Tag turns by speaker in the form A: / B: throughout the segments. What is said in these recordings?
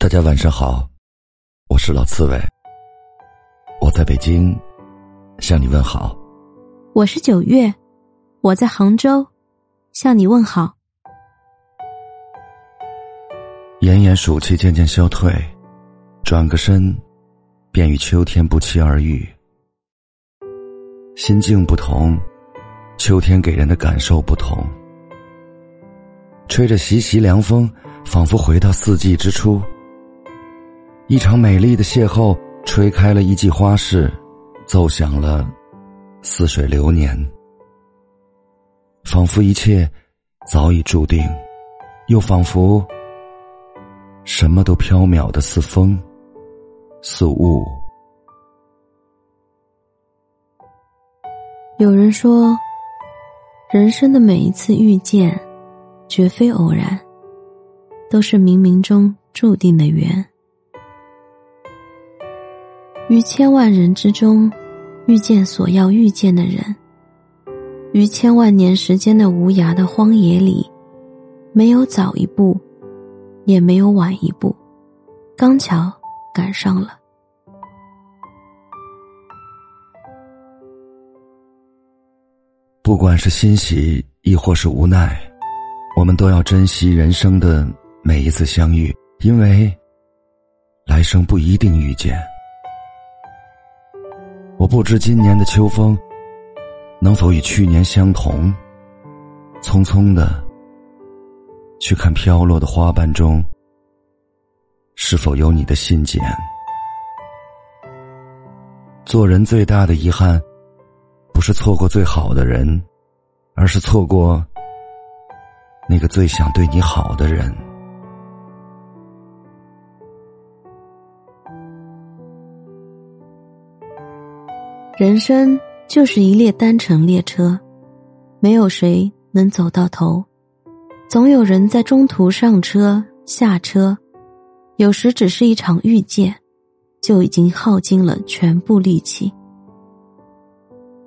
A: 大家晚上好，我是老刺猬，我在北京向你问好。
B: 我是九月，我在杭州向你问好。
A: 炎炎暑气渐渐消退，转个身，便与秋天不期而遇。心境不同，秋天给人的感受不同。吹着习习凉风，仿佛回到四季之初。一场美丽的邂逅，吹开了一季花事，奏响了似水流年。仿佛一切早已注定，又仿佛什么都飘渺的似风似雾。
B: 有人说，人生的每一次遇见，绝非偶然，都是冥冥中注定的缘。于千万人之中，遇见所要遇见的人；于千万年时间的无涯的荒野里，没有早一步，也没有晚一步，刚巧赶上了。
A: 不管是欣喜，亦或是无奈，我们都要珍惜人生的每一次相遇，因为来生不一定遇见。不知今年的秋风能否与去年相同。匆匆的去看飘落的花瓣中，是否有你的信笺？做人最大的遗憾，不是错过最好的人，而是错过那个最想对你好的人。
B: 人生就是一列单程列车，没有谁能走到头，总有人在中途上车下车。有时只是一场遇见，就已经耗尽了全部力气。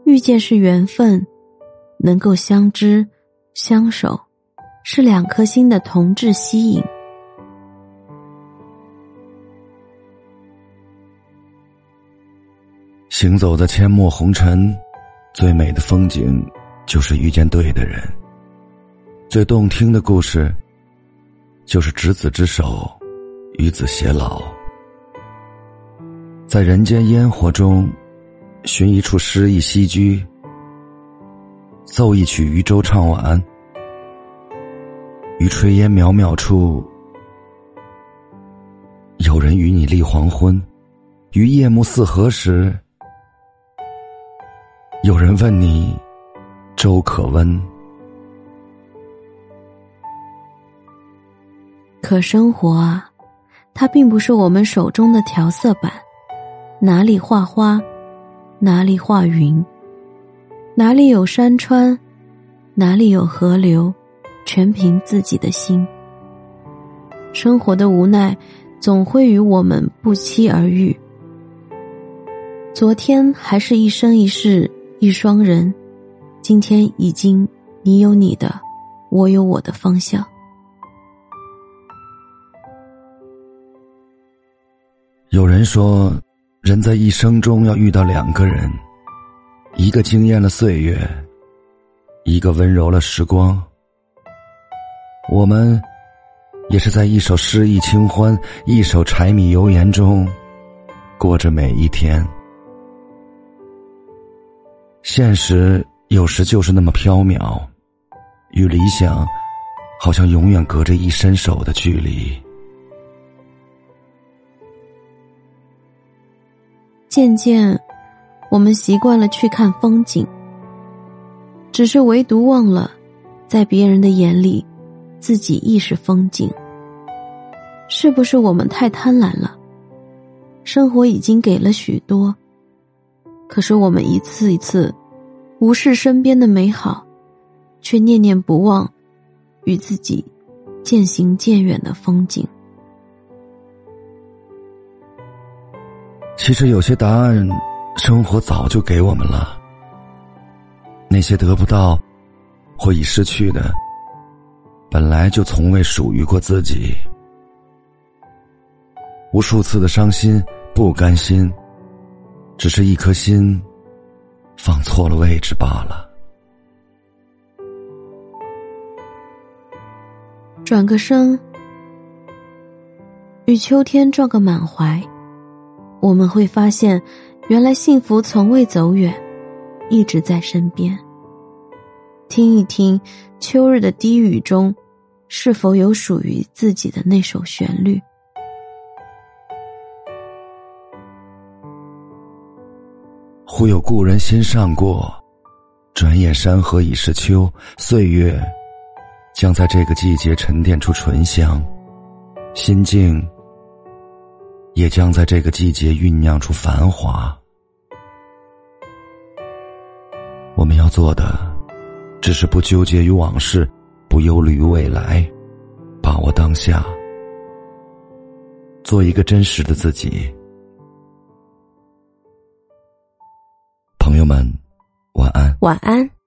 B: 遇见是缘分，能够相知相守，是两颗心的同质吸引。
A: 行走在阡陌红尘，最美的风景就是遇见对的人。最动听的故事，就是执子之手，与子偕老。在人间烟火中，寻一处诗意栖居，奏一曲渔舟唱晚。于炊烟袅袅处，有人与你立黄昏；于夜幕四合时。有人问你，粥可温？
B: 可生活啊，它并不是我们手中的调色板，哪里画花，哪里画云，哪里有山川，哪里有河流，全凭自己的心。生活的无奈，总会与我们不期而遇。昨天还是一生一世。一双人，今天已经你有你的，我有我的方向。
A: 有人说，人在一生中要遇到两个人，一个惊艳了岁月，一个温柔了时光。我们也是在一首诗意清欢，一首柴米油盐中过着每一天。现实有时就是那么缥缈，与理想好像永远隔着一伸手的距离。
B: 渐渐，我们习惯了去看风景，只是唯独忘了，在别人的眼里，自己亦是风景。是不是我们太贪婪了？生活已经给了许多。可是我们一次一次无视身边的美好，却念念不忘与自己渐行渐远的风景。
A: 其实有些答案，生活早就给我们了。那些得不到或已失去的，本来就从未属于过自己。无数次的伤心、不甘心，只是一颗心放错了位置罢了。
B: 转个身，与秋天撞个满怀，我们会发现，原来幸福从未走远，一直在身边。听一听秋日的低语中，是否有属于自己的那首旋律？
A: 忽有故人心上过，转眼山河已是秋。岁月将在这个季节沉淀出醇香，心境也将在这个季节酝酿出繁华。我们要做的，只是不纠结于往事，不忧虑于未来，把握当下，做一个真实的自己。晚安。
B: 晚安。